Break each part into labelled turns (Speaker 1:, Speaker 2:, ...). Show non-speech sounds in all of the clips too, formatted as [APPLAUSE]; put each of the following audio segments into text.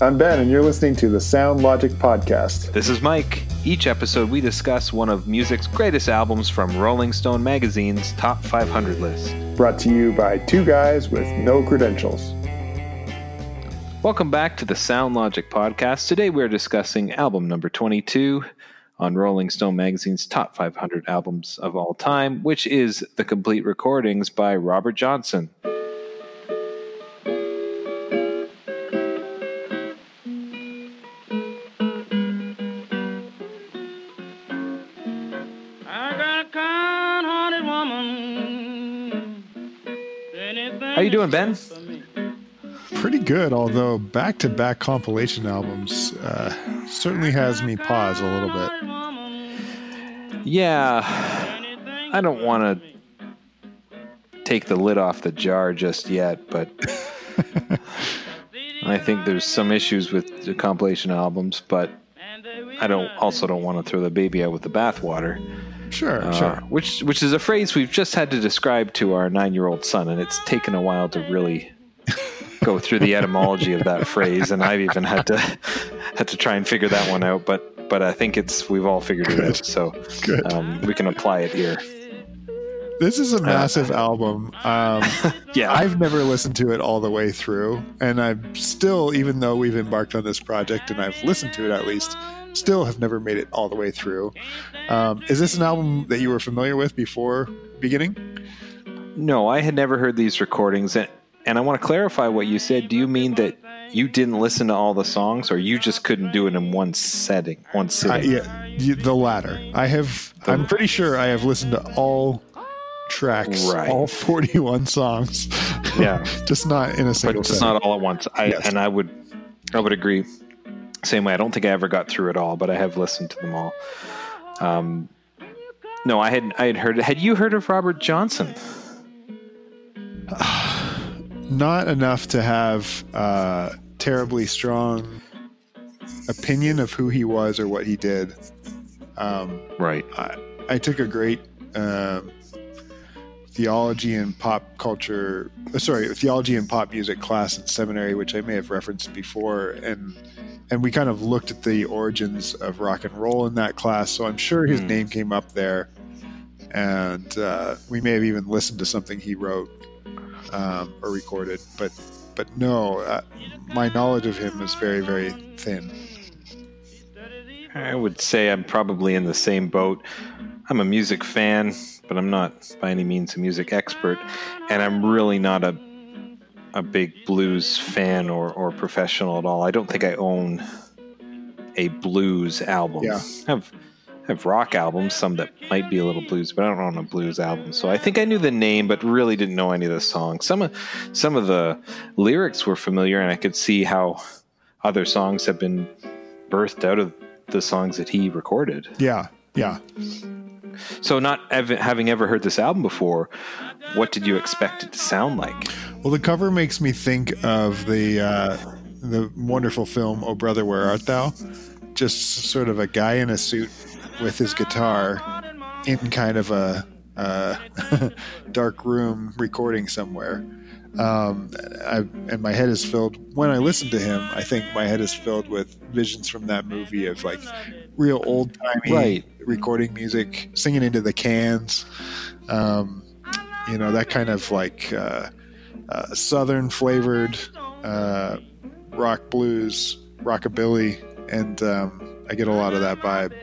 Speaker 1: I'm Ben, and you're listening to the Sound Logic Podcast.
Speaker 2: This is Mike. Each episode, we discuss one of music's greatest albums from Rolling Stone magazine's top 500 list.
Speaker 1: Brought to you by two guys with no credentials.
Speaker 2: Welcome back to the Sound Logic Podcast. Today, we're discussing album number 22 on Rolling Stone magazine's top 500 albums of all time, which is The Complete Recordings by Robert Johnson. You doing, Ben?
Speaker 3: Pretty good, although back-to-back compilation albums uh, certainly has me pause a little bit.
Speaker 2: Yeah, I don't want to take the lid off the jar just yet, but [LAUGHS] I think there's some issues with the compilation albums, but I don't also don't want to throw the baby out with the bathwater.
Speaker 3: Sure,
Speaker 2: Uh,
Speaker 3: sure.
Speaker 2: Which which is a phrase we've just had to describe to our nine year old son, and it's taken a while to really go through the etymology of that phrase, and I've even had to had to try and figure that one out. But but I think it's we've all figured it out, so um, we can apply it here.
Speaker 3: This is a massive album. Um, [LAUGHS]
Speaker 2: Yeah,
Speaker 3: I've never listened to it all the way through, and I'm still, even though we've embarked on this project and I've listened to it at least, still have never made it all the way through. Um, is this an album that you were familiar with before beginning?
Speaker 2: no, I had never heard these recordings, and and I want to clarify what you said. Do you mean that? You didn't listen to all the songs, or you just couldn't do it in one setting, one sitting?
Speaker 3: yeah, the latter. I have. I'm pretty sure I have listened to all tracks,
Speaker 2: Right.
Speaker 3: all [LAUGHS] 41 songs.
Speaker 2: Yeah. [LAUGHS]
Speaker 3: just not in a
Speaker 2: but
Speaker 3: single.
Speaker 2: just
Speaker 3: setting.
Speaker 2: not all at once. I
Speaker 3: Yes.
Speaker 2: and I would I would agree. Same way. I don't think I ever got through it all, but I have listened to them all. Um, no, I had I had heard. Had you heard of Robert Johnson? [SIGHS]
Speaker 3: not enough to have a terribly strong opinion of who he was or what he did. Um,
Speaker 2: Right.
Speaker 3: I, I took a great um, theology and pop culture, uh, sorry, theology and pop music class in seminary, which I may have referenced before, and and we kind of looked at the origins of rock and roll in that class. So I'm sure his
Speaker 2: Hmm.
Speaker 3: name came up there, and uh, we may have even listened to something he wrote um, or recorded. But but no, uh, my knowledge of him is very very thin.
Speaker 2: I would say I'm probably in the same boat. I'm a music fan, but I'm not by any means a music expert, and I'm really not a a big blues fan or, or professional at all. I don't think I own a blues album.
Speaker 3: Yeah.
Speaker 2: I [LAUGHS] have I have rock albums, some that might be a little blues, but I don't own a blues album. So I think I knew the name, but really didn't know any of the songs. Some of some of the lyrics were familiar, and I could see how other songs have been birthed out of the songs that he recorded.
Speaker 3: Yeah, yeah.
Speaker 2: So, not ev- having ever heard this album before, what did you expect it to sound like?
Speaker 3: Well, the cover makes me think of the uh, the wonderful film "Oh Brother, Where Art Thou?" Just sort of a guy in a suit with his guitar in kind of a uh, [LAUGHS] dark room recording somewhere. Um, I, and my head is filled when I listen to him. I think my head is filled with visions from that movie of like real old timey
Speaker 2: Right.
Speaker 3: recording music, singing into the cans. Um, you know that kind of like. Uh, uh, southern flavored uh, rock blues, rockabilly, and um, I get a lot of that vibe.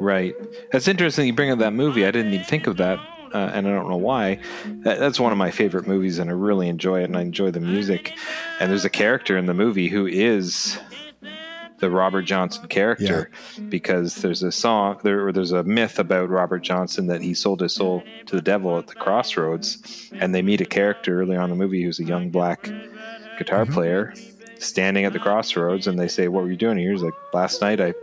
Speaker 2: Right. That's interesting you bring up that movie. I didn't even think of that, uh, and I don't know why. That, that's one of my favorite movies, and I really enjoy it, and I enjoy the music. And there's a character in the movie who is the Robert Johnson character because there's a song there or there's a myth about Robert Johnson that he sold his soul to the devil at the crossroads and they meet a character early on in the movie who's a young black guitar player standing at the crossroads and they say what were you doing? Here he's like last night I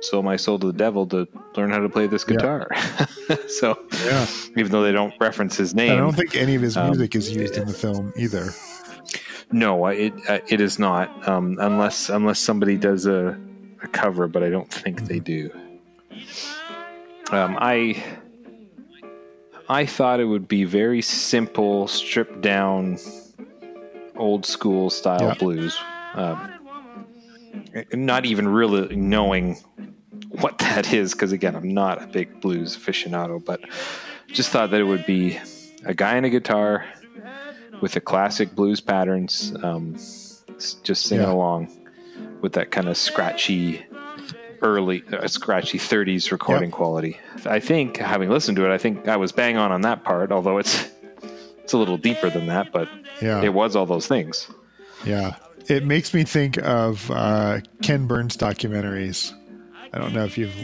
Speaker 2: sold my soul to the devil to learn how to play this guitar. [LAUGHS] So
Speaker 3: Yeah,
Speaker 2: even though they don't reference his name
Speaker 3: I don't think any of his
Speaker 2: Um,
Speaker 3: music is used in the film either.
Speaker 2: No, it uh, it is not um, unless unless somebody does a, a cover, but I don't think they do. Um, I I thought it would be very simple, stripped down, old school style
Speaker 3: Yeah.
Speaker 2: blues. Um, not even really knowing what that is, because again, I'm not a big blues aficionado, but just thought that it would be a guy and a guitar with the classic blues patterns, um, just singing
Speaker 3: Yeah.
Speaker 2: along with that kind of scratchy, early, uh, scratchy 30s recording
Speaker 3: Yep.
Speaker 2: quality. I think, having listened to it, I think I was bang on on that part, although it's [LAUGHS] it's a little deeper than that, but
Speaker 3: Yeah.
Speaker 2: it was all those things.
Speaker 3: Yeah. It makes me think of uh, Ken Burns documentaries. I don't know if you've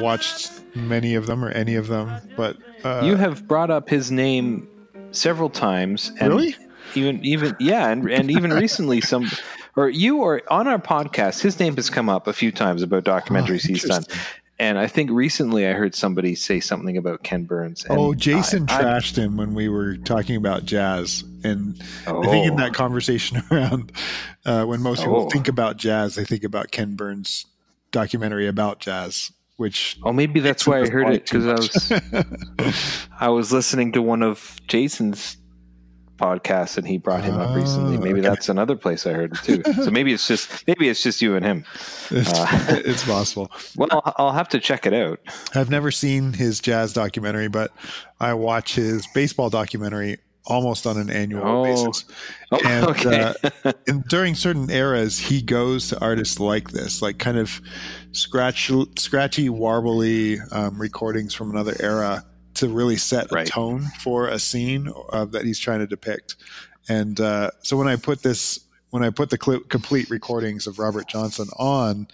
Speaker 3: watched many of them or any of them, but uh,
Speaker 2: you have brought up his name several times. And
Speaker 3: Really?
Speaker 2: Even even yeah, and and even recently some or you or on our podcast, his name has come up a few times about documentaries
Speaker 3: Oh,
Speaker 2: he's done. And I think recently I heard somebody say something about Ken Burns. And
Speaker 3: oh, Jason
Speaker 2: I- I-
Speaker 3: trashed him when we were talking about jazz, and I think in
Speaker 2: Oh.
Speaker 3: that conversation [LAUGHS] around uh, when most people
Speaker 2: Oh.
Speaker 3: think about jazz, they think about Ken Burns documentary about jazz, which
Speaker 2: Oh, maybe that's why I heard it because I was. [LAUGHS] I was listening to one of Jason's podcasts and he brought him up recently.
Speaker 3: Oh,
Speaker 2: Maybe
Speaker 3: okay.
Speaker 2: that's another place I heard it too. [LAUGHS] So maybe it's just maybe it's just you and him.
Speaker 3: it's,
Speaker 2: Uh, [LAUGHS]
Speaker 3: it's possible.
Speaker 2: Well, I'll- I'll have to check it out.
Speaker 3: I've never seen his jazz documentary, but I watch his baseball documentary almost on an annual
Speaker 2: Oh.
Speaker 3: basis.
Speaker 2: Oh,
Speaker 3: And, [LAUGHS]
Speaker 2: okay.
Speaker 3: uh, and during certain eras, he goes to artists like this, like kind of scratch, scratchy, warbly um, recordings from another era to really set
Speaker 2: Right.
Speaker 3: a tone for a scene uh, that he's trying to depict. And uh, so when I put this, when I put the cl- complete recordings of Robert Johnson on,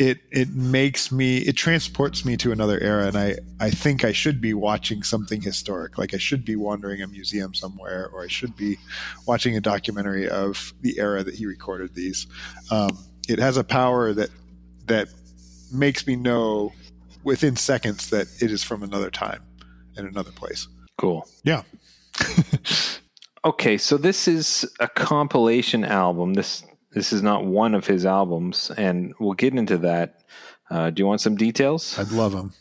Speaker 3: it it makes me it transports me to another era and I, I think I should be watching something historic like I should be wandering a museum somewhere or I should be watching a documentary of the era that he recorded these um, it has a power that that makes me know within seconds that it is from another time and another place
Speaker 2: cool.
Speaker 3: yeah [LAUGHS]
Speaker 2: Okay, so this is a compilation album. This this is not one of his albums, and we'll get into that. Uh, do you want some details?
Speaker 3: I'd love them.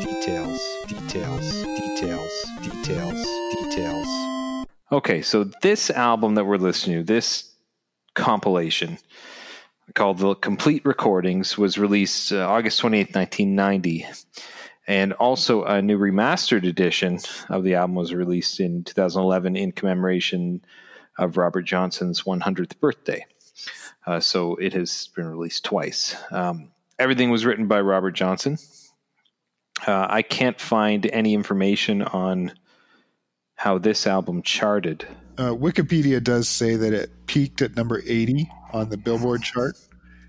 Speaker 4: Details, details, details, details, details.
Speaker 2: Okay, so this album that we're listening to, this compilation called The Complete Recordings, was released uh, August 28th, 1990. And also a new remastered edition of the album was released in 2011 in commemoration of Robert Johnson's 100th birthday. Uh, so it has been released twice. Um, everything was written by Robert Johnson. Uh, I can't find any information on how this album charted.
Speaker 3: uh, Wikipedia does say that it peaked at number 80 on the Billboard chart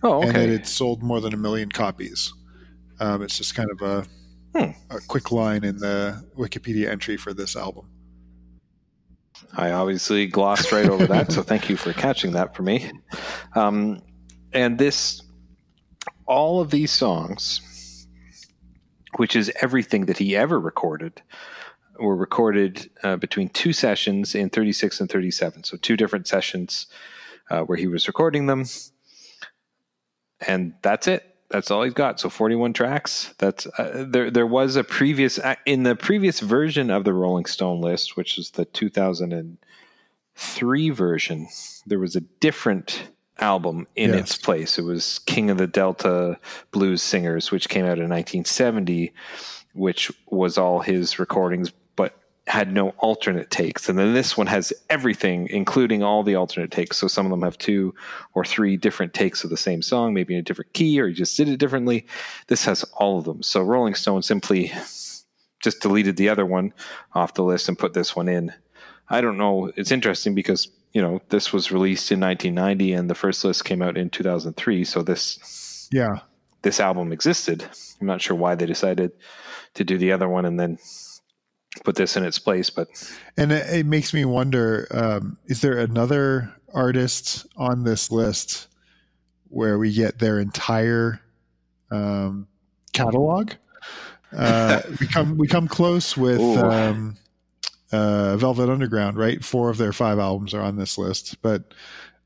Speaker 2: Oh,
Speaker 3: and that it sold more than a million copies. Um, it's just kind of a,
Speaker 2: Hmm.
Speaker 3: a quick line in the Wikipedia entry for this album.
Speaker 2: I obviously glossed right over that, so [LAUGHS] thank you for catching that for me. Um, and this, all of these songs, which is everything that he ever recorded, were recorded uh, between two sessions in 36 and 37. So two different sessions uh, where he was recording them. And that's it. That's all he's got. So 41 tracks. That's uh, there. There was a previous uh, in the previous version of the Rolling Stone list, which is the 2003 version. There was a different album in
Speaker 3: Yes.
Speaker 2: its place. It was King of the Delta Blues Singers, which came out in 1970, which was all his recordings, had no alternate takes. And then this one has everything, including all the alternate takes. So some of them have two or three different takes of the same song, maybe in a different key, or you just did it differently. This has all of them. So Rolling Stone simply just deleted the other one off the list and put this one in. I don't know. It's interesting because, you know, this was released in 1990 and the first list came out in 2003. So this
Speaker 3: Yeah.
Speaker 2: this album existed. I'm not sure why they decided to do the other one and then put this in its place, but
Speaker 3: And it, it makes me wonder um, is there another artist on this list where we get their entire um, catalog? Uh, [LAUGHS] we come we come close with um, uh, Velvet Underground, right? Four of their five albums are on this list, but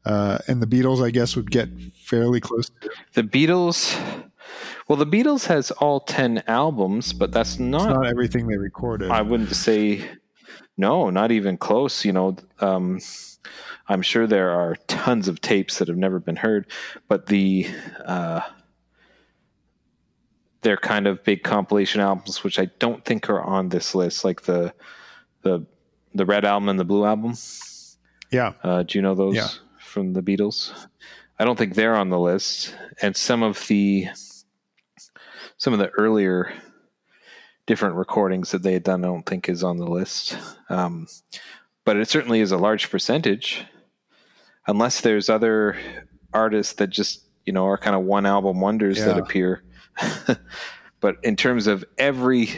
Speaker 3: uh, and the Beatles, I guess, would get fairly close. To
Speaker 2: the Beatles. Well, the Beatles has all ten albums, but that's not.
Speaker 3: not everything they recorded.
Speaker 2: I wouldn't say. No, not even close. You know, um, I'm sure there are tons of tapes that have never been heard, but the uh, they're kind of big compilation albums, which I don't think are on this list, like the the the red album and the blue album.
Speaker 3: Yeah.
Speaker 2: Uh, do you know those
Speaker 3: Yeah.
Speaker 2: from the Beatles? I don't think they're on the list, and some of the some of the earlier different recordings that they had done, I don't think is on the list. Um, but it certainly is a large percentage, unless there's other artists that just you know are kind of one album wonders that appear. [LAUGHS] but in terms of every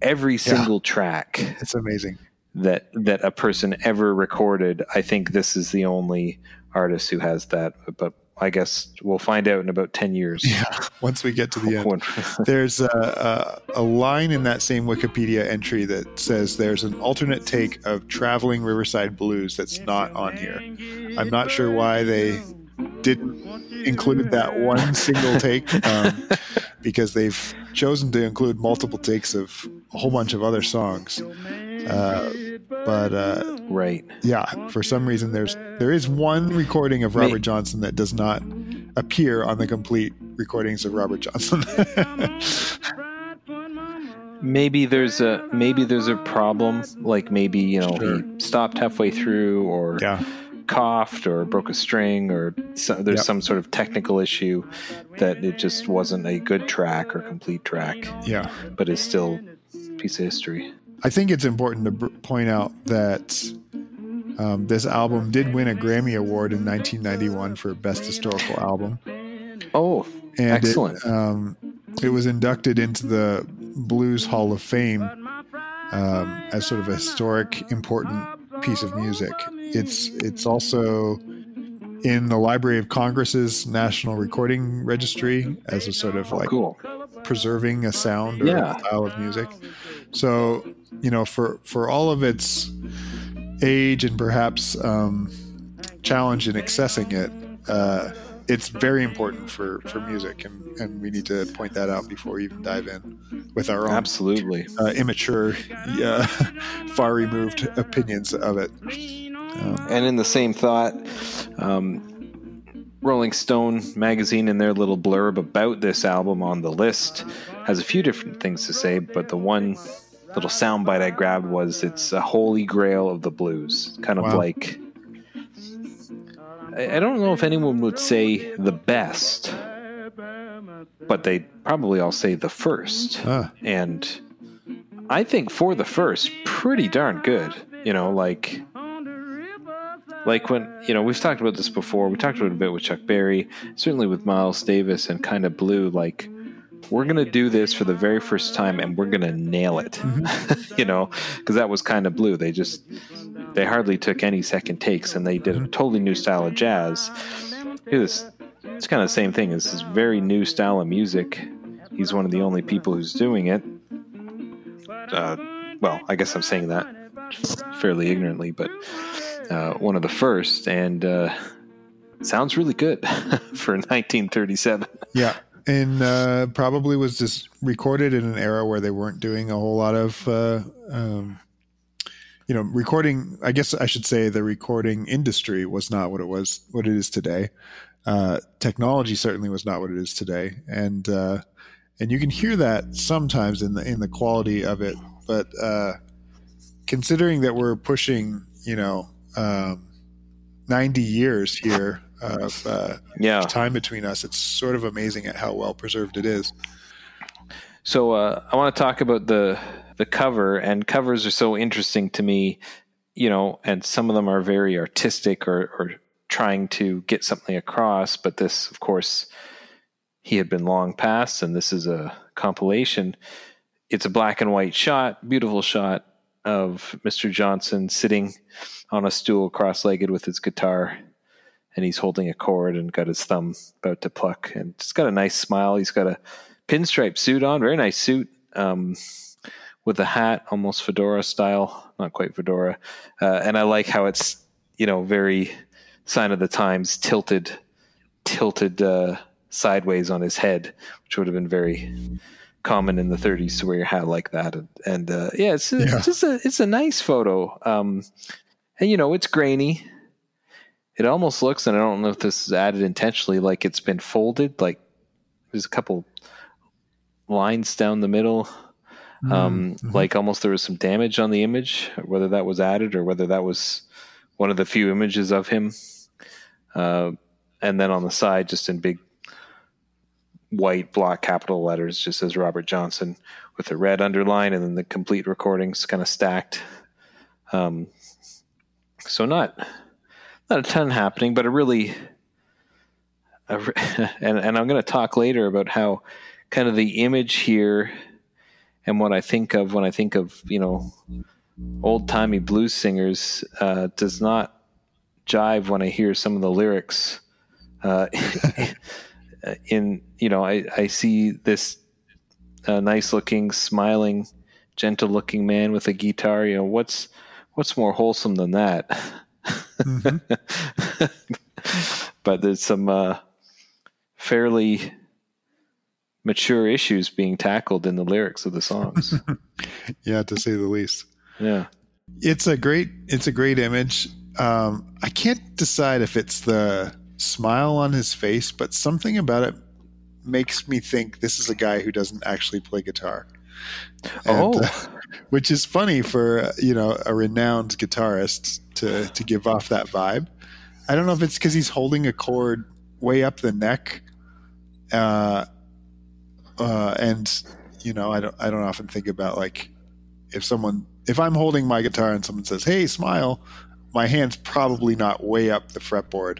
Speaker 2: every single track
Speaker 3: It's amazing.
Speaker 2: that that a person ever recorded. I think this is the only artist who has that. But I guess we'll find out in about ten years.
Speaker 3: Yeah. [LAUGHS] Once we get to the end. [LAUGHS] There's a, a, a line in that same Wikipedia entry that says there's an alternate take of Traveling Riverside Blues that's not on here. I'm not sure why they didn't include that one single take um, because they've chosen to include multiple takes of a whole bunch of other songs. Uh, but uh,
Speaker 2: right.
Speaker 3: yeah, for some reason there's there is one recording of
Speaker 2: May-
Speaker 3: Robert Johnson that does not appear on the complete recordings of Robert Johnson. [LAUGHS]
Speaker 2: Maybe there's a maybe there's a problem. Like maybe you know
Speaker 3: Sure.
Speaker 2: he stopped halfway through, or
Speaker 3: yeah.
Speaker 2: Coughed, or broke a string, or so, there's
Speaker 3: Yep.
Speaker 2: some sort of technical issue that it just wasn't a good track or complete track,
Speaker 3: Yeah.
Speaker 2: but it's still a piece of history.
Speaker 3: I think it's important to br- point out that um, this album did win a Grammy Award in 1991 for Best Historical Album.
Speaker 2: Oh,
Speaker 3: And
Speaker 2: Excellent.
Speaker 3: It, um, it was inducted into the Blues Hall of Fame um, as sort of a historic, important piece of music. It's it's also in the Library of Congress's National Recording Registry as a sort of
Speaker 2: oh
Speaker 3: like
Speaker 2: cool.
Speaker 3: preserving a sound or
Speaker 2: Yeah.
Speaker 3: a style of music. So, you know, for for all of its age and perhaps um, challenge in accessing it, uh, it's very important for for music, and and we need to point that out before we even dive in with our own
Speaker 2: Absolutely.
Speaker 3: uh, immature, uh, [LAUGHS] far removed opinions of it. Um,
Speaker 2: And in the same thought, um, Rolling Stone magazine, in their little blurb about this album on the list, has a few different things to say, but the one little soundbite I grabbed was it's a holy grail of the blues. Kind of
Speaker 3: Wow.
Speaker 2: like. I don't know if anyone would say the best, but they probably all say the first
Speaker 3: ah,
Speaker 2: and I think for the first, pretty darn good. You know, like like when you know we've talked about this before. We talked about it a bit with Chuck Berry, certainly with Miles Davis and kind of Blue. Like we're gonna do this for the very first time, and we're gonna nail it. [LAUGHS] you know, because that was kind of Blue. They just they hardly took any second takes, and they did a totally new style of jazz. It was it's kind of the same thing. It's this very new style of music. He's one of the only people who's doing it. Uh, well, I guess I'm saying that fairly ignorantly, but uh, one of the first, and uh, sounds really good [LAUGHS] for 1937.
Speaker 3: yeah. And uh, probably was just recorded in an era where they weren't doing a whole lot of, uh, um, you know, recording. I guess I should say the recording industry was not what it was, what it is today. Uh, technology certainly was not what it is today, and uh, and you can hear that sometimes in the in the quality of it. But considering that we're pushing, you know, um, ninety years here of uh,
Speaker 2: Yeah.
Speaker 3: time between us, it's sort of amazing at how well preserved it is.
Speaker 2: So uh, I want to talk about the the cover, and covers are so interesting to me, you know, and some of them are very artistic or, or trying to get something across. But this, of course, he had been long past, and this is a compilation. It's a black and white shot, beautiful shot of Mr. Johnson sitting on a stool cross-legged with his guitar and he's holding a chord and got his thumb about to pluck and he's got a nice smile he's got a pinstripe suit on very nice suit um, with a hat almost fedora style not quite fedora uh, and i like how it's you know very sign of the times tilted tilted uh, sideways on his head which would have been very common in the 30s to wear your hat like that, and, and uh, yeah, it's, it's
Speaker 3: Yeah.
Speaker 2: just a it's a nice photo. Um, and you know, it's grainy. It almost looks, and I don't know if this is added intentionally, like it's been folded. Like there's a couple lines down the middle. Um,
Speaker 3: Mhm.
Speaker 2: Like almost there was some damage on the image, whether that was added or whether that was one of the few images of him. Uh, and then on the side, just in big white block capital letters, just says Robert Johnson with a red underline, and then the complete recordings kind of stacked. Um, so not not a ton happening, but a really, a, [LAUGHS] and and I'm going to talk later about how kind of the image here and what I think of when I think of you know old timey blues singers uh, does not jive when I hear some of the lyrics. Uh, [LAUGHS] [LAUGHS] in you know, I, I see this uh, nice looking, smiling, gentle looking man with a guitar. You know, what's what's more wholesome than that?
Speaker 3: Mhm. [LAUGHS]
Speaker 2: but there's some uh, fairly mature issues being tackled in the lyrics of the songs. [LAUGHS]
Speaker 3: yeah, to say the least.
Speaker 2: yeah.
Speaker 3: It's a great it's a great image. Um, I can't decide if it's the smile on his face, but something about it makes me think this is a guy who doesn't actually play guitar. And,
Speaker 2: Oh.
Speaker 3: uh, which is funny for you know a renowned guitarist to to give off that vibe. I don't know if it's because he's holding a chord way up the neck, uh, uh, and you know I don't I don't often think about like if someone if I'm holding my guitar and someone says hey smile, my hand's probably not way up the fretboard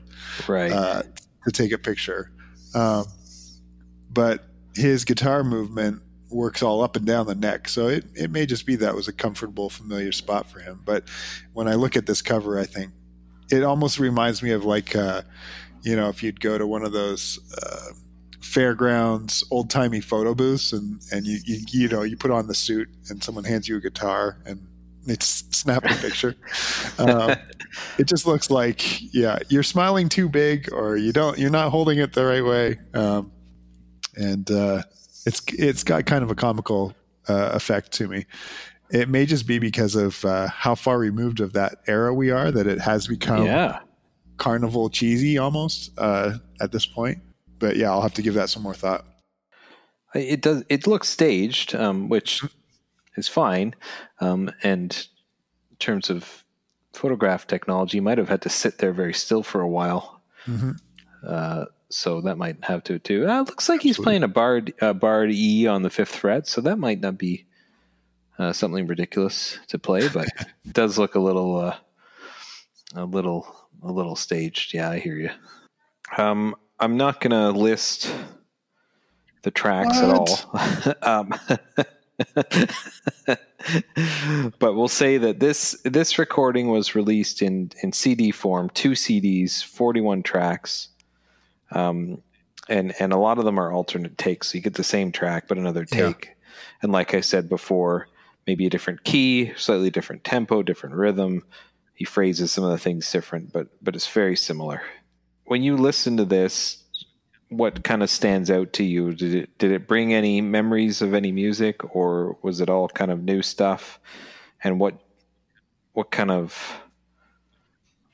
Speaker 2: Right.
Speaker 3: uh, to take a picture. Um, but his guitar movement works all up and down the neck, so it, it may just be that was a comfortable, familiar spot for him. But when I look at this cover, I think it almost reminds me of like, uh, you know, if you'd go to one of those uh, fairgrounds, old timey photo booths, and and you, you you know you put on the suit, and someone hands you a guitar, and it's snap a picture. um, [LAUGHS] it just looks like yeah you're smiling too big or you don't you're not holding it the right way um, and uh, it's it's got kind of a comical uh, effect to me it may just be because of uh, how far removed of that era we are that it has become
Speaker 2: yeah.
Speaker 3: carnival cheesy almost uh, at this point but yeah i'll have to give that some more thought
Speaker 2: It does. It looks staged, um, which is fine. Um, and in terms of photograph technology, you might have had to sit there very still for a while.
Speaker 3: Mhm.
Speaker 2: Uh, so that might have to too. Uh, it looks like he's playing a barred, uh, barred E on the fifth fret, so that might not be uh, something ridiculous to play, but [LAUGHS] it does look a little, uh, a little, a little staged. Yeah, I hear you. Um, I'm not gonna list the tracks at all. [LAUGHS] um, [LAUGHS] [LAUGHS] but we'll say that this this recording was released in in CD form, two CDs, 41 tracks. Um, and and a lot of them are alternate takes, so you get the same track but another
Speaker 3: Yeah.
Speaker 2: take. And like I said before, maybe a different key, slightly different tempo, different rhythm. He phrases some of the things different, but but it's very similar. When you listen to this, what kind of stands out to you? Did it did it bring any memories of any music, or was it all kind of new stuff? And what what kind of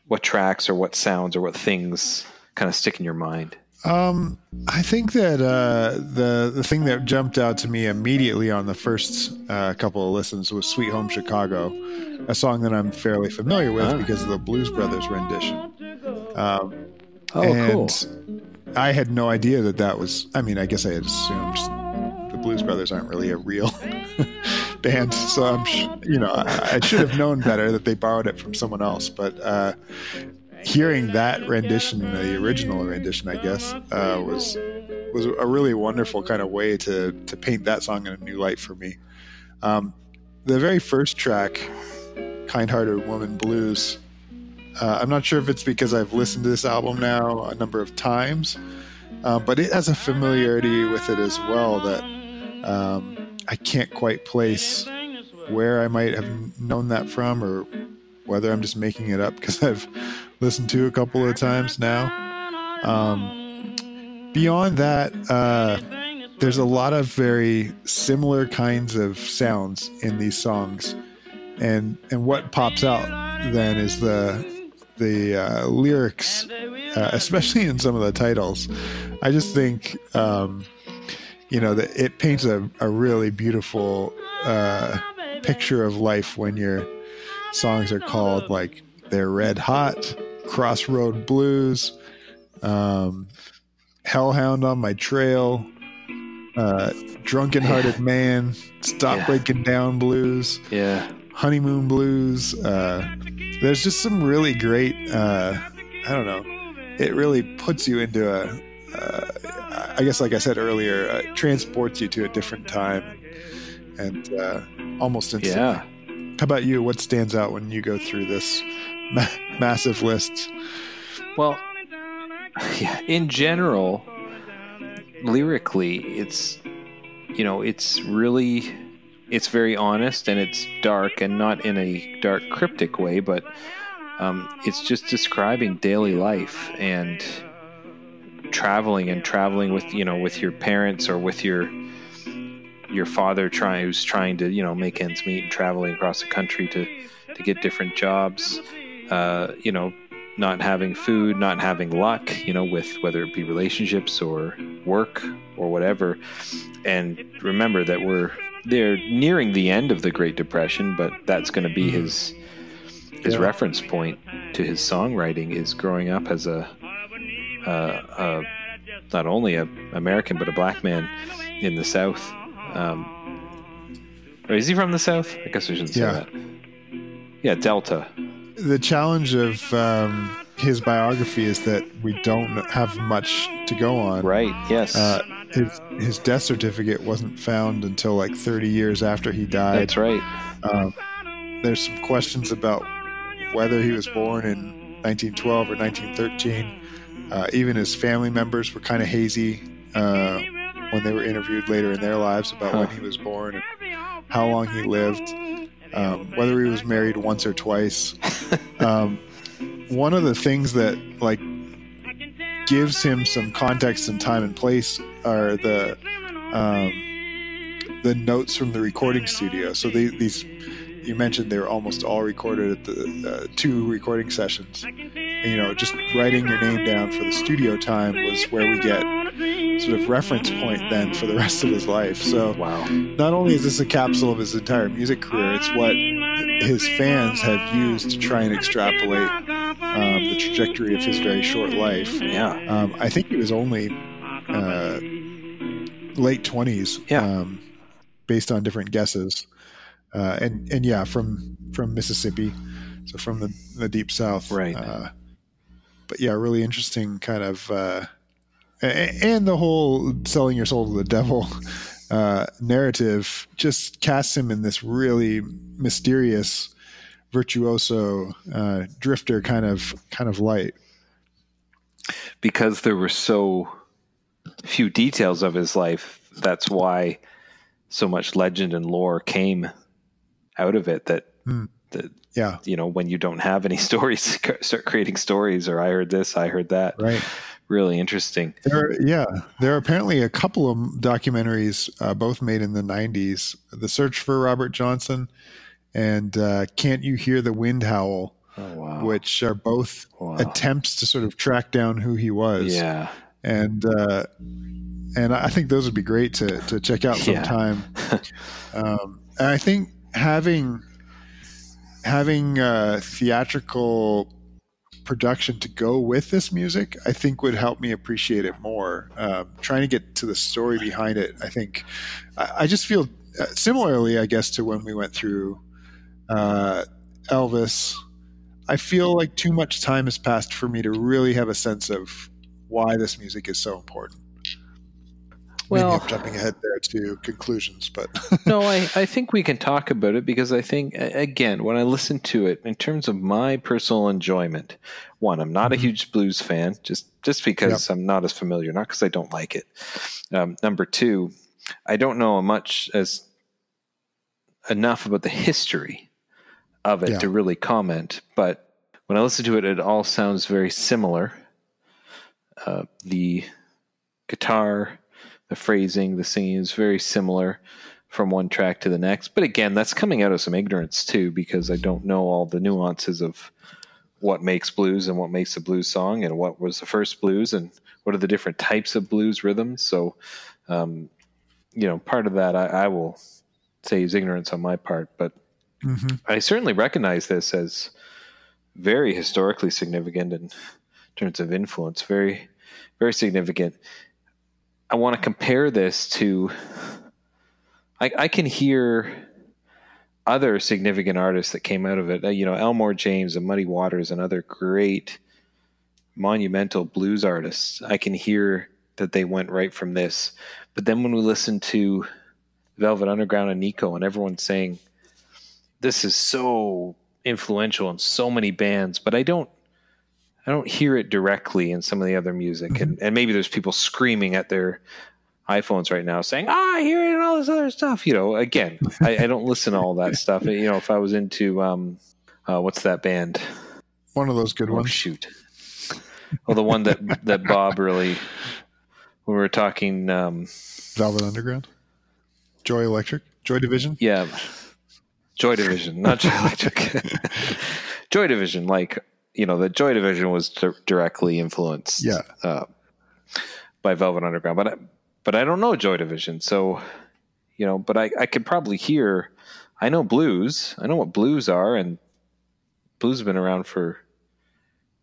Speaker 2: what tracks or what sounds or what things kind of stick in your mind?
Speaker 3: Um, I think that uh, the the thing that jumped out to me immediately on the first uh, couple of listens was "Sweet Home Chicago," a song that I'm fairly familiar with
Speaker 2: Ah.
Speaker 3: because of the Blues Brothers rendition. Um,
Speaker 2: Oh,
Speaker 3: and
Speaker 2: cool.
Speaker 3: I had no idea that that was. I mean, I guess I had assumed the Blues Brothers aren't really a real [LAUGHS] band, so I'm, you know, I, I should have known better that they borrowed it from someone else. But uh, hearing that rendition, the original rendition, I guess, uh, was was a really wonderful kind of way to to paint that song in a new light for me. Um, the very first track, "Kind-Hearted Woman Blues," uh, I'm not sure if it's because I've listened to this album now a number of times, uh, but it has a familiarity with it as well that um, I can't quite place where I might have known that from or whether I'm just making it up because [LAUGHS] I've listened to a couple of times now. Um, beyond that, uh, there's a lot of very similar kinds of sounds in these songs, and and what pops out then is the the uh, lyrics, uh, especially in some of the titles. I just think um, you know that it paints a, a really beautiful uh, picture of life when your songs are called like they're red hot, crossroad blues, um, hellhound on my trail, uh, drunken hearted man, stop
Speaker 2: Yeah.
Speaker 3: breaking down blues,
Speaker 2: Yeah.
Speaker 3: honeymoon blues. Uh, there's just some really great. Uh, I don't know. It really puts you into a. Uh, I guess, like I said earlier, uh, transports you to a different time, and uh, almost instantly.
Speaker 2: Yeah.
Speaker 3: How about you? What stands out when you go through this ma- massive list?
Speaker 2: Well, [LAUGHS] yeah, in general, lyrically, it's you know, it's really it's very honest and it's dark and not in a dark cryptic way, but um, it's just describing daily life and traveling and traveling with you know with your parents or with your your father trying who's trying to you know make ends meet and traveling across the country to to get different jobs uh, you know not having food, not having luck, you know, with whether it be relationships or work or whatever. And remember that we're they're nearing the end of the Great Depression, but that's going to be his his
Speaker 3: Yeah.
Speaker 2: reference point to his songwriting is growing up as a, a, a not only a American but a black man in the South. Um, or is he from the South? I guess I shouldn't say
Speaker 3: Yeah.
Speaker 2: that. Yeah, Delta.
Speaker 3: The challenge of um, his biography is that we don't have much to go on.
Speaker 2: Right. Yes.
Speaker 3: Uh, his his death certificate wasn't found until like 30 years after he died.
Speaker 2: That's right.
Speaker 3: Um, there's some questions about whether he was born in 1912 or 1913. Uh, even his family members were kind of hazy uh, when they were interviewed later in their lives about when he was born and how long he lived, um, whether he was married once or twice. [LAUGHS] Um, one of the things that like gives him some context and time and place are the um, the notes from the recording studio. So the, these you mentioned they were almost all recorded at the uh, two recording sessions. And, you know, just writing your name down for the studio time was where we get sort of reference point then for the rest of his life. So
Speaker 2: Wow.
Speaker 3: not only is this a capsule of his entire music career, it's what his fans have used to try and extrapolate um, the trajectory of his very short life.
Speaker 2: Yeah.
Speaker 3: Um, I think he was only uh, late twenties.
Speaker 2: Yeah.
Speaker 3: Um, based on different guesses, uh, and and yeah, from from Mississippi, so from the the deep south.
Speaker 2: Right.
Speaker 3: Uh, but yeah, really interesting kind of, uh, and the whole selling your soul to the devil uh, narrative just casts him in this really mysterious, virtuoso, uh, drifter kind of kind of light.
Speaker 2: Because there were so few details of his life, that's why so much legend and lore came out of it that
Speaker 3: Hmm.
Speaker 2: that
Speaker 3: Yeah.
Speaker 2: you know when you don't have any [LAUGHS] stories start creating stories or i heard this i heard that
Speaker 3: Right.
Speaker 2: really interesting
Speaker 3: There, are, yeah, there are apparently a couple of documentaries, uh, both made in the '90s: "The Search for Robert Johnson" and uh, "Can't You Hear the Wind Howl,"
Speaker 2: oh wow
Speaker 3: which are both
Speaker 2: Wow.
Speaker 3: attempts to sort of track down who he was.
Speaker 2: yeah
Speaker 3: and uh, and I think those would be great to to check out
Speaker 2: Yeah.
Speaker 3: sometime. [LAUGHS] um, and I think having having uh, theatrical production to go with this music, I think would help me appreciate it more. Um, trying to get to the story behind it, I think I, I just feel uh, similarly, I guess, to when we went through uh, Elvis. I feel like too much time has passed for me to really have a sense of why this music is so important. Maybe
Speaker 2: Well-
Speaker 3: I'm jumping ahead there to conclusions, but [LAUGHS]
Speaker 2: no I, I think we can talk about it because i think again when i listen to it in terms of my personal enjoyment one i'm not a
Speaker 3: Mhm.
Speaker 2: huge blues fan just just because i'm not as familiar not because i don't like it um, number two i don't know much as enough about the history of it
Speaker 3: Yeah.
Speaker 2: to really comment but when i listen to it it all sounds very similar uh, the guitar the phrasing, the singing is very similar from one track to the next. But again, that's coming out of some ignorance too, because I don't know all the nuances of what makes blues and what makes a blues song and what was the first blues and what are the different types of blues rhythms. So, um, you know, part of that I, I, will say is ignorance on my part, but mm-hmm. I certainly recognize this as very historically significant in terms of influence, very, very significant. I want to compare this to, I, I can hear other significant artists that came out of it. Uh, you know, Elmore James and Muddy Waters and other great monumental blues artists. I can hear that they went right from this. But then when we listen to Velvet Underground and Nico and everyone saying this is so influential in so many bands, but I don't I don't hear it directly in some of the other music. Mm-hmm. And and maybe there's people screaming at their iPhones right now saying, "Ah, I hear it and all this other stuff." You know, again, [LAUGHS] I, I, don't listen to all that stuff. You know, if I was into um, uh, what's that band?
Speaker 3: One of those good
Speaker 2: oh,
Speaker 3: ones.
Speaker 2: Shoot. Well, the one that [LAUGHS] that Bob really when we were talking um,
Speaker 3: Velvet Underground, Joy Electric, Joy Division.
Speaker 2: Yeah, Joy Division, not [LAUGHS] Joy Electric. [LAUGHS] Joy Division, like you know, the Joy Division was directly influenced.
Speaker 3: Yeah. Uh,
Speaker 2: by Velvet Underground, but but I don't know Joy Division, so you know, but I I could probably hear. I know blues. I know what blues are, and blues have been around for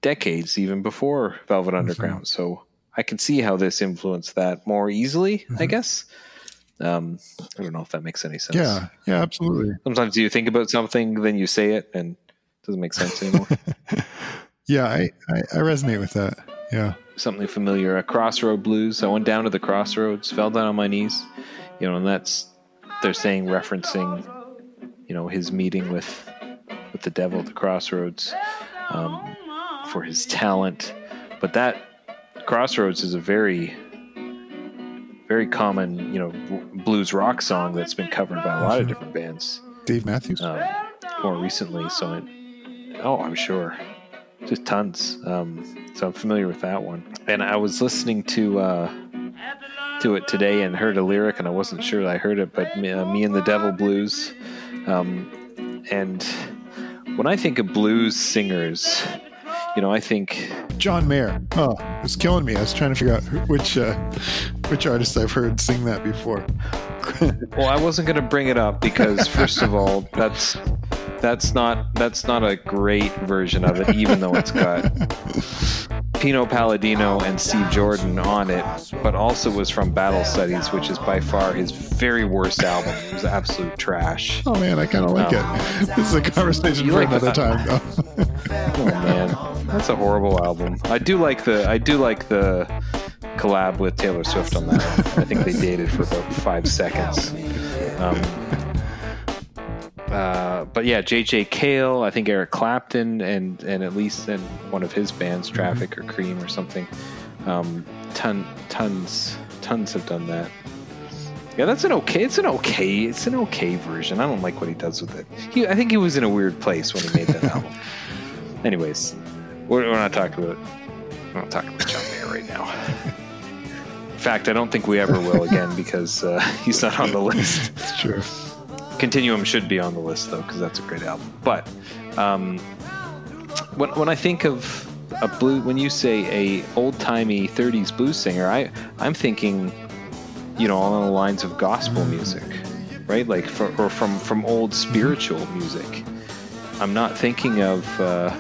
Speaker 2: decades, even before Velvet mm-hmm. Underground. So I can see how this influenced that more easily. Mm-hmm. I guess. Um, I don't know if that makes any sense.
Speaker 3: Yeah, yeah, absolutely.
Speaker 2: Sometimes you think about something, then you say it, and it doesn't make sense anymore. [LAUGHS]
Speaker 3: yeah, I, I, I resonate with that. Yeah
Speaker 2: something familiar. A crossroad blues. I went down to the crossroads, fell down on my knees. You know, and that's they're saying referencing, you know, his meeting with with the devil at the crossroads um, for his talent. But that crossroads is a very very common, you know, blues rock song that's been covered by a lot of different bands.
Speaker 3: Dave Matthews, um,
Speaker 2: more recently. So, it, oh, I'm sure just tons. Um, so I'm familiar with that one. And I was listening to uh, to it today and heard a lyric, and I wasn't sure I heard it, but me, uh, me and the Devil Blues. Um, and when I think of blues singers, you know, I think
Speaker 3: John Mayer. Oh, it's killing me. I was trying to figure out which uh, which artist I've heard sing that before. [LAUGHS]
Speaker 2: well, I wasn't going to bring it up because, first of all, that's that's not that's not a great version of it, even though it's got Pino Palladino and Steve Jordan on it, but also was from Battle Studies, which is by far his very worst album. It was absolute trash.
Speaker 3: Oh man, I kind of like um, it. This is a conversation for like another time. Though. [LAUGHS]
Speaker 2: oh man, that's a horrible album. I do like the I do like the collab with Taylor Swift on that. I think they dated for about five seconds. Um, uh, but yeah, J.J. Cale, I think Eric Clapton, and and at least in one of his bands, mm-hmm. Traffic or Cream or something. Um, ton, tons, tons have done that. Yeah, that's an okay. It's an okay. It's an okay version. I don't like what he does with it. He, I think he was in a weird place when he made that album. [LAUGHS] Anyways, we're, we're, not talking about. We're not talking about John Mayer right now. In fact, I don't think we ever will again because uh, [LAUGHS] he's not on the list. [LAUGHS]
Speaker 3: It's true.
Speaker 2: Continuum should be on the list though because that's a great album. But um, when when I think of a blue, when you say a old timey '30s blues singer, I I'm thinking, you know, along the lines of gospel music, right? Like for, or from from old spiritual music. I'm not thinking of. Uh,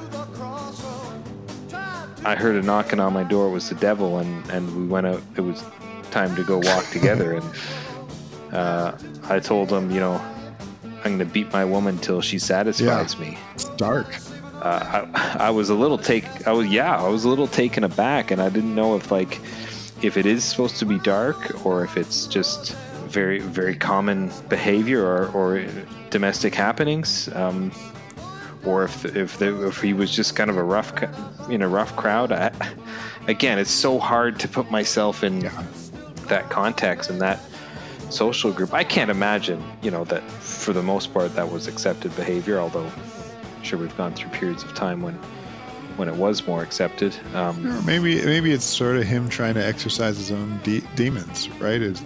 Speaker 2: I heard a knocking on my door. It was the devil, and and we went out. It was time to go walk together, and uh, I told him, you know, I'm going to beat my woman till she satisfies
Speaker 3: yeah.
Speaker 2: me.
Speaker 3: It's dark.
Speaker 2: Uh, I, I was a little take. I was yeah. I was a little taken aback, and I didn't know if like if it is supposed to be dark or if it's just very very common behavior or, or domestic happenings. Um, or if if, the, if he was just kind of a rough in a rough crowd. I, again, it's so hard to put myself in yeah. that context and that social group. I can't imagine, you know, that for the most part that was accepted behavior, although I'm sure we've gone through periods of time when when it was more accepted. Um,
Speaker 3: Or maybe maybe it's sort of him trying to exercise his own de- demons, right? Is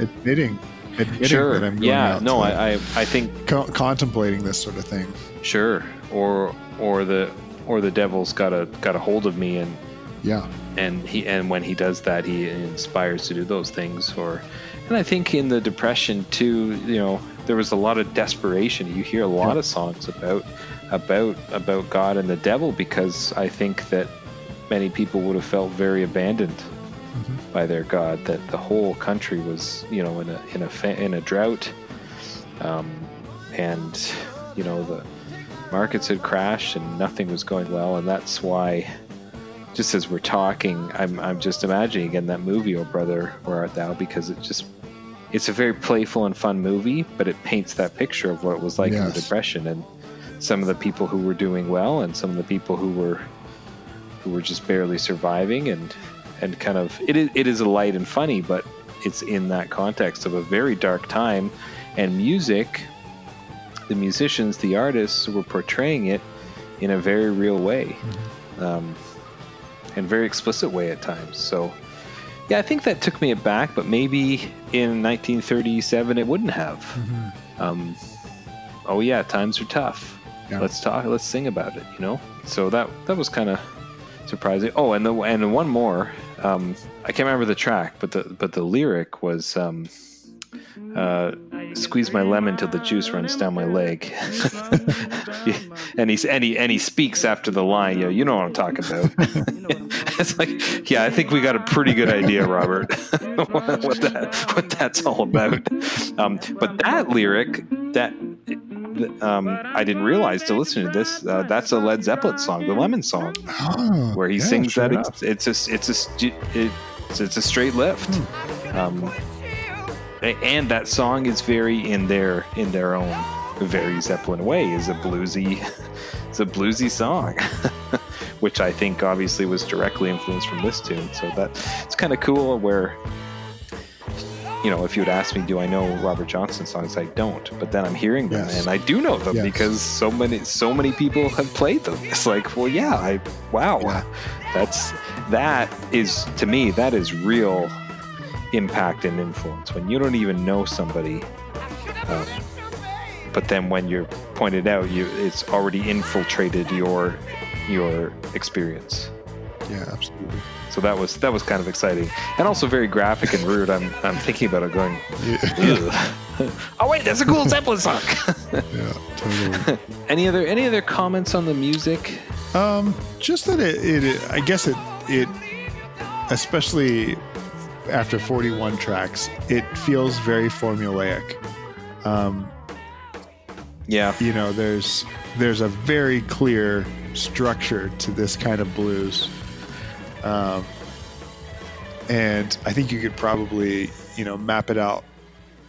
Speaker 3: admitting, admitting
Speaker 2: sure,
Speaker 3: that I'm going
Speaker 2: yeah,
Speaker 3: out
Speaker 2: no, I, I I think
Speaker 3: co- contemplating this sort of thing.
Speaker 2: sure, or or the or the devil's got a got a hold of me and
Speaker 3: Yeah,
Speaker 2: and he and when he does that he inspires to do those things or and i think in the depression too you know there was a lot of desperation. You hear a lot
Speaker 3: Yeah.
Speaker 2: of songs about about about god and the devil because i think that many people would have felt very abandoned
Speaker 3: Mm-hmm.
Speaker 2: by their god that the whole country was you know in a in a fa- in a drought. Um, and you know the markets had crashed and nothing was going well. And that's why just as we're talking i'm, I'm just imagining again that movie oh brother where art thou? Because it just it's a very playful and fun movie but it paints that picture of what it was like in the depression. And some of the people who were doing well and some of the people who were who were just barely surviving and and kind of it is, it is light and funny but it's in that context of a very dark time and music the musicians the artists were portraying it in a very real way um, and very explicit way at times. So yeah i think that took me aback but maybe in 1937 it wouldn't have. Um, oh yeah times are tough.
Speaker 3: Yeah.
Speaker 2: let's talk let's sing about it you know? So that that was kind of surprising. Oh and the and one more um, i can't remember the track but the but the lyric was um, uh, squeeze my lemon till the juice runs down my leg. [LAUGHS] And he's and he and he speaks after the line you know, you know what i'm talking about. [LAUGHS] It's like yeah i think we got a pretty good idea robert [LAUGHS] what, what that what that's all about. Um, but that lyric that um, I didn't realize to listen to this. Uh, that's a Led Zeppelin song, the Lemon song,
Speaker 3: Oh,
Speaker 2: where he
Speaker 3: yeah,
Speaker 2: sings
Speaker 3: sure
Speaker 2: that. It's, it's a it's a it's, it's a straight lift, um, and that song is very in their in their own very Zeppelin way. is a bluesy, [LAUGHS] it's a bluesy song, [LAUGHS] which I think obviously was directly influenced from this tune. So that it's kind of cool where you know, if you would ask me, do I know Robert Johnson songs? I don't, but then I'm hearing them,
Speaker 3: Yes.
Speaker 2: and I do know them
Speaker 3: Yes.
Speaker 2: because so many, so many people have played them. It's like, well, yeah, I, wow,
Speaker 3: Yeah.
Speaker 2: that's that is to me that is real impact and influence when you don't even know somebody, um, but then when you're pointed out, you it's already infiltrated your your experience.
Speaker 3: Yeah, absolutely.
Speaker 2: So that was that was kind of exciting, and also very graphic and rude. I'm I'm thinking about it, going,
Speaker 3: Yeah, [LAUGHS]
Speaker 2: oh wait, that's a cool [LAUGHS] Zeppelin song. [LAUGHS]
Speaker 3: yeah totally.
Speaker 2: any other any other comments on the music?
Speaker 3: Um, just that it, it, I guess it, it, especially after 41 tracks, it feels very formulaic. Um,
Speaker 2: Yeah,
Speaker 3: you know, there's there's a very clear structure to this kind of blues, um, and I think you could probably, you know, map it out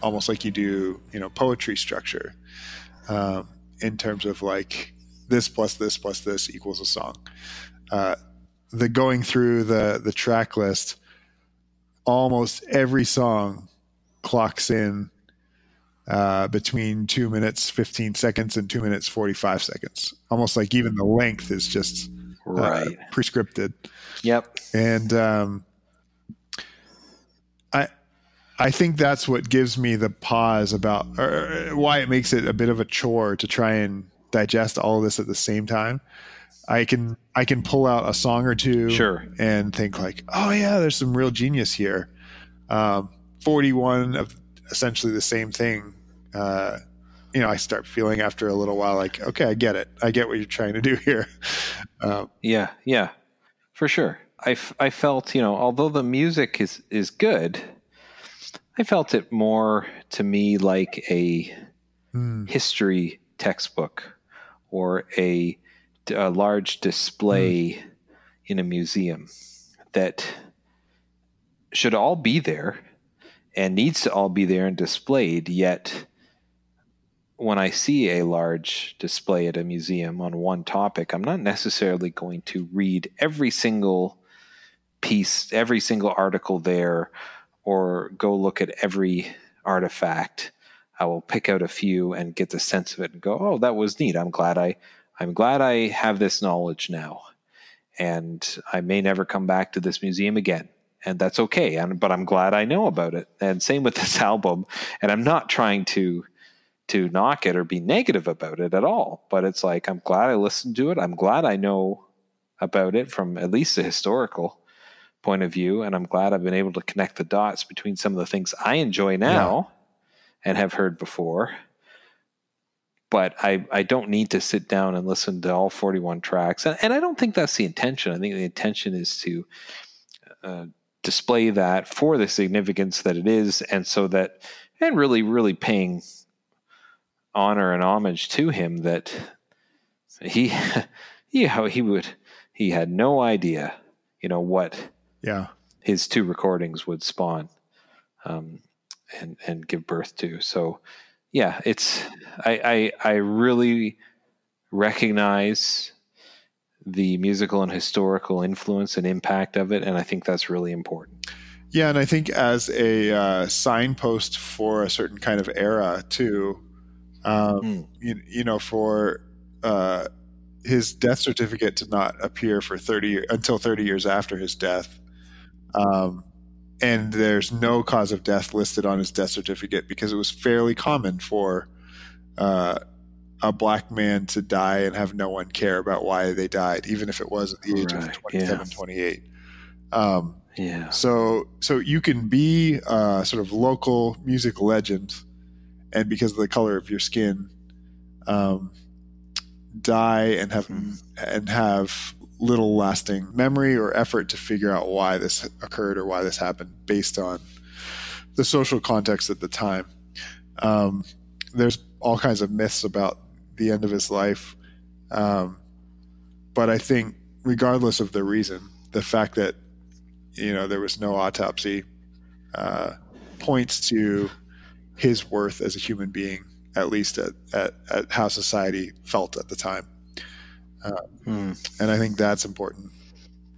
Speaker 3: almost like you do, you know, poetry structure, um, in terms of like this plus this plus this equals a song. Uh, the going through the the track list, almost every song clocks in uh, between two minutes fifteen seconds and two minutes forty five seconds. Almost like even the length is just uh,
Speaker 2: right.
Speaker 3: prescripted
Speaker 2: Yep.
Speaker 3: and um, I I think that's what gives me the pause about or why it makes it a bit of a chore to try and digest all of this at the same time. I can I can pull out a song or two
Speaker 2: Sure.
Speaker 3: and think like, oh yeah, there's some real genius here. Um, Forty one of essentially the same thing. Uh, you know, I start feeling after a little while like, okay, I get it. I get what you're trying to do [LAUGHS] here. Um,
Speaker 2: Yeah, yeah, for sure. I, f- I felt, you know, although the music is, is good, I felt it more to me like a
Speaker 3: hmm,
Speaker 2: history textbook or a, a large display in a museum that should all be there and needs to all be there and displayed. Yet, when I see a large display at a museum on one topic, I'm not necessarily going to read every single piece, every single article there, or go look at every artifact. I will pick out a few and get the sense of it and go, "Oh, that was neat. I'm glad I I'm glad I have this knowledge now." and I may never come back to this museum again. And that's okay. And, but I'm glad I know about it. And same with [LAUGHS] this album. And I'm not trying to to knock it or be negative about it at all. But it's like I'm glad I listened to it. I'm glad I know about it from at least a historical point of view. And I'm glad I've been able to connect the dots between some of the things I enjoy now and have heard before. But I, I don't need to sit down and listen to all 41 tracks. And, and I don't think that's the intention. I think the intention is to uh, display that for the significance that it is. And so that, and really, really paying honor and homage to him that he, [LAUGHS] he, how he would, he had no idea, you know, what
Speaker 3: Yeah.
Speaker 2: his two recordings would spawn um, and and give birth to. So yeah, it's I, I I really recognize the musical and historical influence and impact of it, and I think that's really important.
Speaker 3: Yeah, and I think as a uh, signpost for a certain kind of era too, um,
Speaker 2: Mm.
Speaker 3: you, you know, for uh, his death certificate to not appear for thirty until thirty years after his death, um, and there's no cause of death listed on his death certificate because it was fairly common for uh, a black man to die and have no one care about why they died, even if it was at the age
Speaker 2: Right,
Speaker 3: of 27,
Speaker 2: yeah.
Speaker 3: 28. Um,
Speaker 2: Yeah,
Speaker 3: so so you can be a sort of local music legend, and because of the color of your skin, um, die and have
Speaker 2: Mhm.
Speaker 3: and have little lasting memory or effort to figure out why this occurred or why this happened based on the social context at the time. Um, there's all kinds of myths about the end of his life, um, but I think regardless of the reason, the fact that you know there was no autopsy uh, points to his worth as a human being, at least at, at, at how society felt at the time.
Speaker 2: Mm.
Speaker 3: And I think that's important.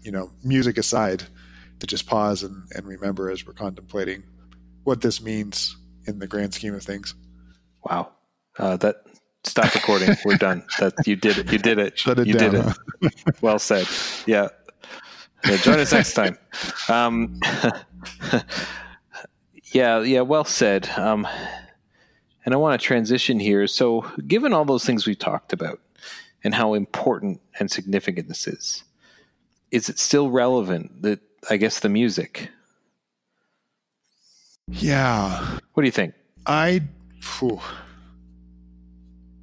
Speaker 3: You know, music aside, to just pause and, and remember as we're contemplating what this means in the grand scheme of things.
Speaker 2: wow. Uh, that stop recording. We're done. That you did it. You did it.
Speaker 3: Shut it
Speaker 2: you
Speaker 3: down.
Speaker 2: did it. Well said. Yeah. Yeah, join us next time. Um, [LAUGHS] yeah, yeah, well said. Um, and I want to transition here. So, given all those things we've talked about and how important and significant this is, is it still relevant that I guess the music?
Speaker 3: Yeah,
Speaker 2: What do you think?
Speaker 3: I. Phew,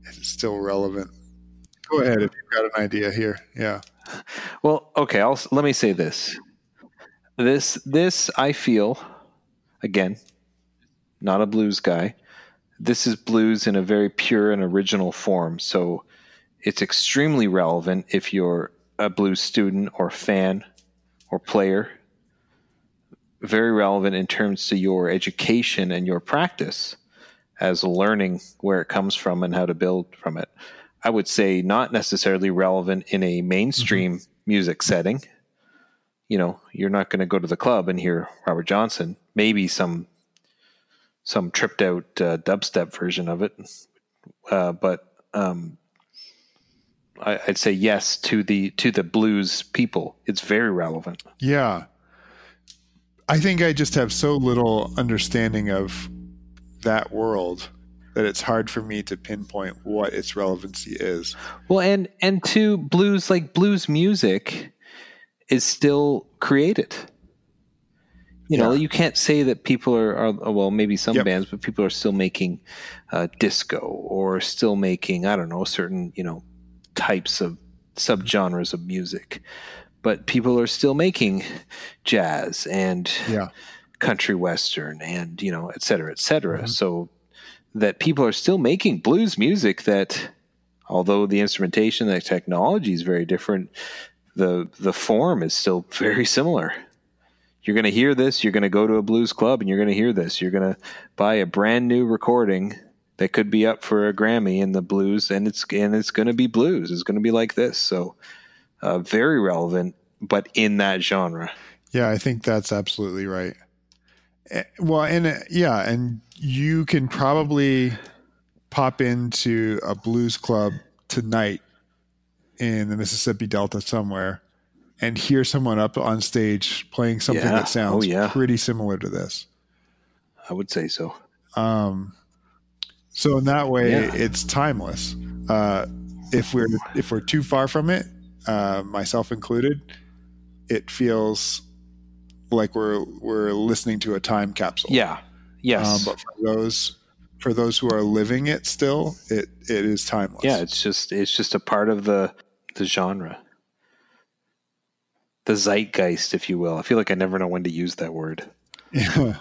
Speaker 3: it's still relevant. Go ahead if you've got an idea here. Yeah.
Speaker 2: Well, okay, I'll let me say this. This this I feel again, not a blues guy. This is blues in a very pure and original form. So it's extremely relevant if you're a blues student or fan or player. Very relevant in terms to your education and your practice as learning where it comes from and how to build from it. I would say not necessarily relevant in a mainstream mm-hmm. music setting. You know, you're not going to go to the club and hear Robert Johnson. Maybe some some tripped out uh, dubstep version of it, uh, but um, I, I'd say yes to the to the blues people. It's very relevant.
Speaker 3: Yeah. I think I just have so little understanding of that world that it's hard for me to pinpoint what its relevancy is.
Speaker 2: Well, and and to blues like blues music is still created. You know,
Speaker 3: Yeah.
Speaker 2: you can't say that people are, are well, maybe some
Speaker 3: Yep.
Speaker 2: bands, but people are still making uh, disco or still making I don't know certain you know types of subgenres of music, but people are still making jazz and
Speaker 3: Yeah.
Speaker 2: country western and you know et cetera et cetera
Speaker 3: Mhm.
Speaker 2: so that people are still making blues music that although the instrumentation the technology is very different the the form is still very similar you're going to hear this you're going to go to a blues club and you're going to hear this. You're going to buy a brand new recording that could be up for a grammy in the blues and it's and it's going to be blues. It's going to be like this. So uh, very relevant but in that genre.
Speaker 3: Yeah, I think that's absolutely right. Eh, Well, and uh, yeah, and you can probably pop into a blues club tonight in the Mississippi Delta somewhere and hear someone up on stage playing something
Speaker 2: Yeah.
Speaker 3: that sounds
Speaker 2: Oh, yeah.
Speaker 3: pretty similar to this.
Speaker 2: I would say so.
Speaker 3: Um, so in that way,
Speaker 2: Yeah.
Speaker 3: it's timeless. Uh, if we're if we're too far from it, uh, myself included, it feels like we're we're listening to a time capsule.
Speaker 2: Yeah. Yes.
Speaker 3: Um, but for those for those who are living it still, it it is timeless.
Speaker 2: yeah, it's just it's just a part of the the genre. The zeitgeist, if you will. I feel like I never know when to use that word.
Speaker 3: Yeah.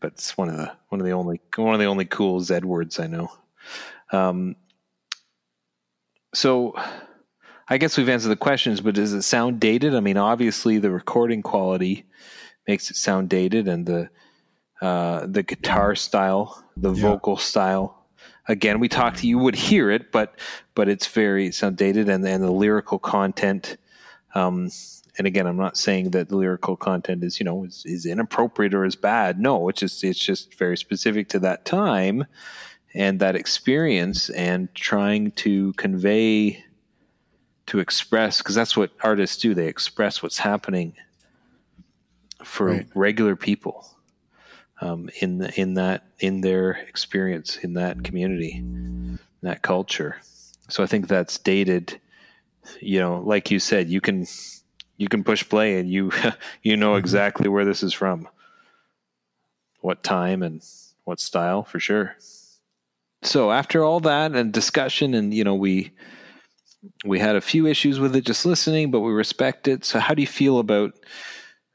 Speaker 2: but it's one of the one of the only one of the only cool Z words I know. Um, so, I guess we've answered the questions, but does it sound dated? I mean, obviously the recording quality makes it sound dated, and the uh, the guitar style, the
Speaker 3: Yeah.
Speaker 2: vocal style. Again, we talked. You would hear it, but but it's very it sound dated, and and the lyrical content. Um, and again, I'm not saying that the lyrical content is you know is, is inappropriate or is bad. No, it's just it's just very specific to that time and that experience, and trying to convey, to express, because that's what artists do. They express what's happening for
Speaker 3: Right.
Speaker 2: regular people um, in the, in that in their experience in that community, in that culture. So I think that's dated. You know, like you said, you can you can push play and you [LAUGHS] you know mm-hmm. exactly where this is from, what time and what style for sure. So after all that and discussion, and you know we we had a few issues with it just listening, but we respect it. So how do you feel about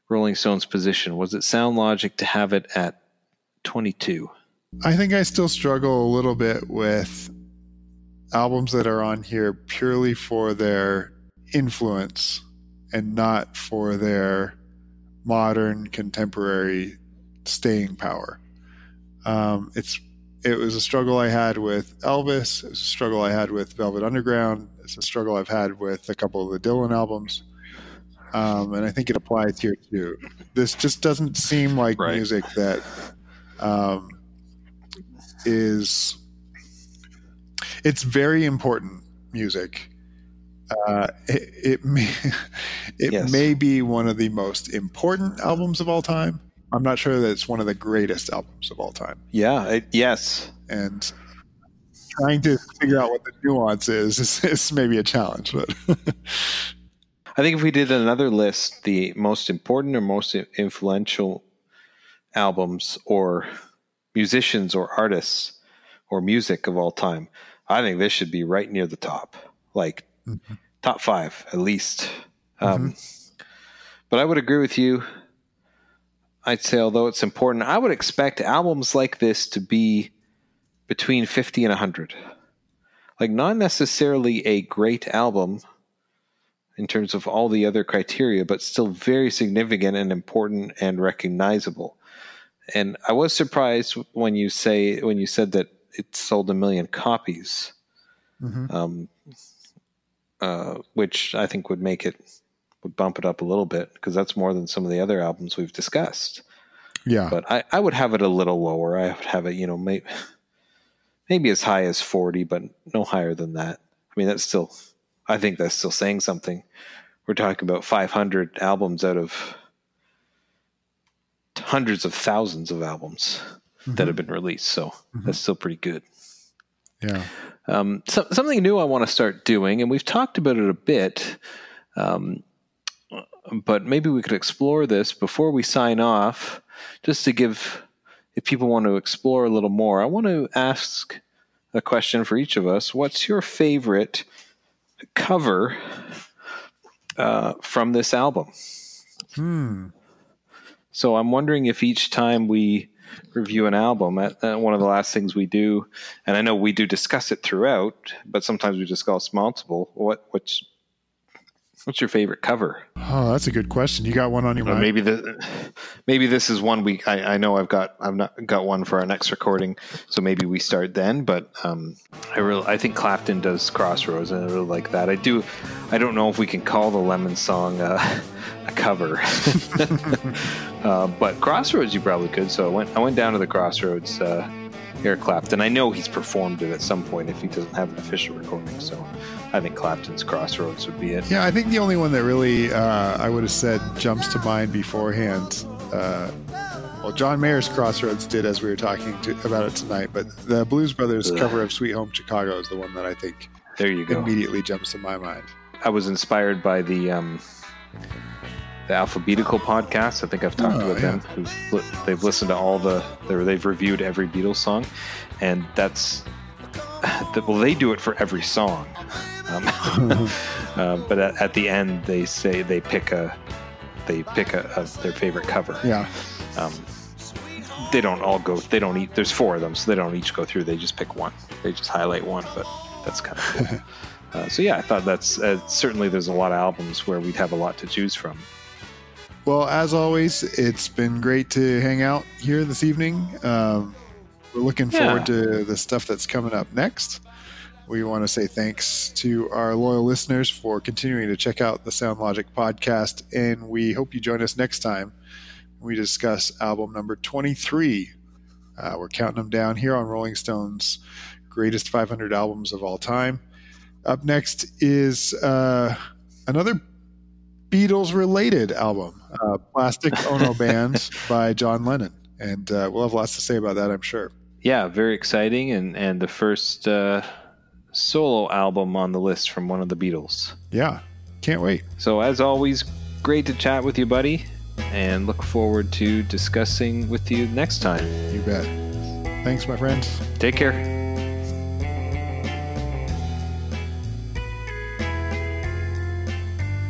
Speaker 2: Rolling Stone's position? Was it sound logic to have it at 22?
Speaker 3: I think I still struggle a little bit with albums that are on here purely for their influence and not for their modern contemporary staying power. Um, it's it was a struggle I had with Elvis. It was a struggle I had with Velvet Underground. It's a struggle I've had with a couple of the Dylan albums. Um, and I think it applies here too. This just doesn't seem like
Speaker 2: Right.
Speaker 3: music that um, is it's very important music. Uh, it, it may [LAUGHS] it
Speaker 2: Yes.
Speaker 3: may be one of the most important albums of all time. I'm not sure that it's one of the greatest albums of all time.
Speaker 2: Yeah, it, yes.
Speaker 3: And trying to figure out what the nuance is [LAUGHS] is, is maybe a challenge. But [LAUGHS]
Speaker 2: I think if we did another list, the most important or most influential albums or musicians or artists or music of all time, I think this should be right near the top, like top five at least. Um, but I would agree with you. I'd say, although it's important, I would expect albums like this to be between 50 and 100. Like, not necessarily a great album in terms of all the other criteria, but still very significant and important and recognizable. And I was surprised when you say when you said that it sold a million copies,
Speaker 3: Mhm.
Speaker 2: um, uh, which I think would make it would bump it up a little bit because that's more than some of the other albums we've discussed.
Speaker 3: yeah,
Speaker 2: But I, I would have it a little lower. I would have it, you know, maybe maybe as high as forty, but no higher than that. I mean, that's still, I think that's still saying something. We're talking about 500 albums out of hundreds of thousands of albums that have been released. So that's still pretty good.
Speaker 3: yeah,
Speaker 2: Um, so, something new I want to start doing, and we've talked about it a bit, um, but maybe we could explore this before we sign off, just to give, if people want to explore a little more. I want to ask a question for each of us. What's your favorite cover uh, from this album?
Speaker 3: hmm.
Speaker 2: So I'm wondering if each time we review an album, uh, uh, one of the last things we do, and I know we do discuss it throughout, but sometimes we discuss multiple. What what's what's your favorite cover?
Speaker 3: Oh, that's a good question. You got one on your
Speaker 2: Or
Speaker 3: mind?
Speaker 2: maybe the maybe this is one we I, I know I've got I've not got one for our next recording, so maybe we start then. But um, I really I think Clapton does Crossroads, and I really like that. I do. I don't know if we can call the Lemon song uh, cover, [LAUGHS] uh, but Crossroads you probably could. So I went I went down to the Crossroads uh, Eric Clapton. I know he's performed it at some point if he doesn't have an official recording. So I think Clapton's Crossroads would be it.
Speaker 3: Yeah, I think the only one that really uh, I would have said jumps to mind beforehand. Uh, well, John Mayer's Crossroads did as we were talking to, about it tonight, but the Blues Brothers
Speaker 2: Ugh.
Speaker 3: cover of Sweet Home Chicago is the one that I think
Speaker 2: There you go.
Speaker 3: immediately jumps to my mind.
Speaker 2: I was inspired by the um, the Alphabetical podcast. I think I've talked
Speaker 3: Oh,
Speaker 2: with
Speaker 3: yeah.
Speaker 2: them. Li- they've listened to all the they've reviewed every Beatles song, and that's [SIGHS] that, well they do it for every song. Um, uh, [LAUGHS] but at, at the end they say they pick a they pick a, a their favorite cover.
Speaker 3: Yeah,
Speaker 2: Um, they don't all go. They don't eat. There's four of them, so they don't each go through. They just pick one. They just highlight one. But that's kind of cool. [LAUGHS] uh, so yeah, I thought that's uh, certainly there's a lot of albums where we'd have a lot to choose from.
Speaker 3: Well, as always, it's been great to hang out here this evening. Um, we're looking
Speaker 2: Yeah.
Speaker 3: forward to the stuff that's coming up next. We want to say thanks to our loyal listeners for continuing to check out the Sound Logic podcast, and we hope you join us next time when we discuss album number 23. Uh, we're counting them down here on Rolling Stone's greatest 500 albums of all time. Up next is uh, another Beatles related album, uh, Plastic Ono [LAUGHS] Band by John Lennon. And uh, we'll have lots to say about that, I'm sure.
Speaker 2: Yeah, very exciting, and and the first uh, solo album on the list from one of the Beatles.
Speaker 3: Yeah, can't wait.
Speaker 2: So as always, great to chat with you, buddy, and look forward to discussing with you next time.
Speaker 3: You bet. Thanks, my friends.
Speaker 2: Take care.